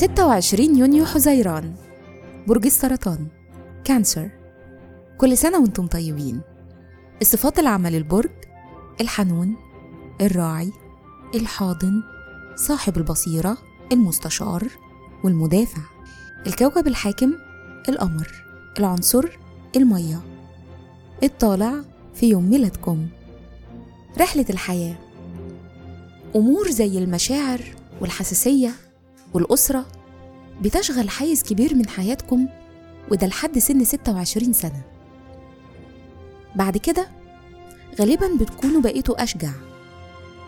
26 يونيو حزيران برج السرطان كانسر. كل سنة وأنتم طيبين. الصفات العامة للبرج الحنون الراعي الحاضن صاحب البصيرة المستشار والمدافع. الكوكب الحاكم القمر. العنصر المية. الطالع في يوم ميلادكم. رحلة الحياة. أمور زي المشاعر والحساسية والأسرة بتشغل حيز كبير من حياتكم وده لحد سن 26 سنة. بعد كده غالبا بتكونوا بقيتوا أشجع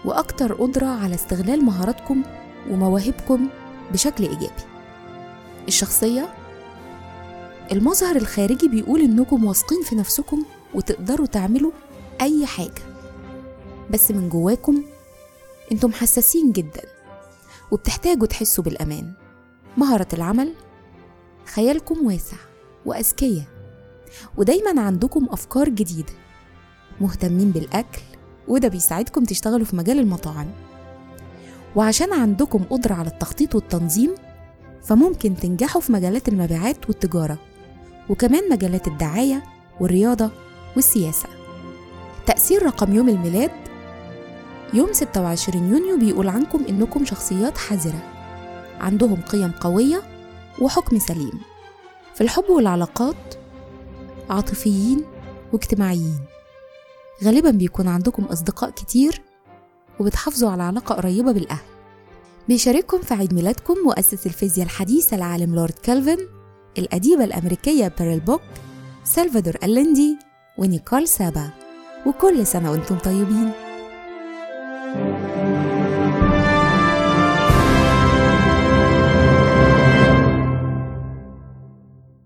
وأكتر قدرة على استغلال مهاراتكم ومواهبكم بشكل إيجابي. الشخصية المظهر الخارجي بيقول إنكم واثقين في نفسكم وتقدروا تعملوا أي حاجة. بس من جواكم أنتم حساسين جدا. وبتحتاجوا تحسوا بالأمان. مهارة العمل خيالكم واسع وأذكياء ودايما عندكم أفكار جديدة. مهتمين بالأكل وده بيساعدكم تشتغلوا في مجال المطاعم. وعشان عندكم قدرة على التخطيط والتنظيم فممكن تنجحوا في مجالات المبيعات والتجارة وكمان مجالات الدعاية والرياضة والسياسة. تأثير رقم يوم الميلاد يوم 26 يونيو بيقول عنكم إنكم شخصيات حذرة. عندهم قيم قوية وحكم سليم. في الحب والعلاقات عاطفيين واجتماعيين. غالبا بيكون عندكم أصدقاء كتير وبتحافظوا على علاقة قريبة بالأهل. بيشارككم في عيد ميلادكم مؤسس الفيزياء الحديثة العالم لورد كالفن الأديبة الأمريكية بيرل بوك سلفادور ألندي ونيكول سابا. وكل سنة وأنتم طيبين.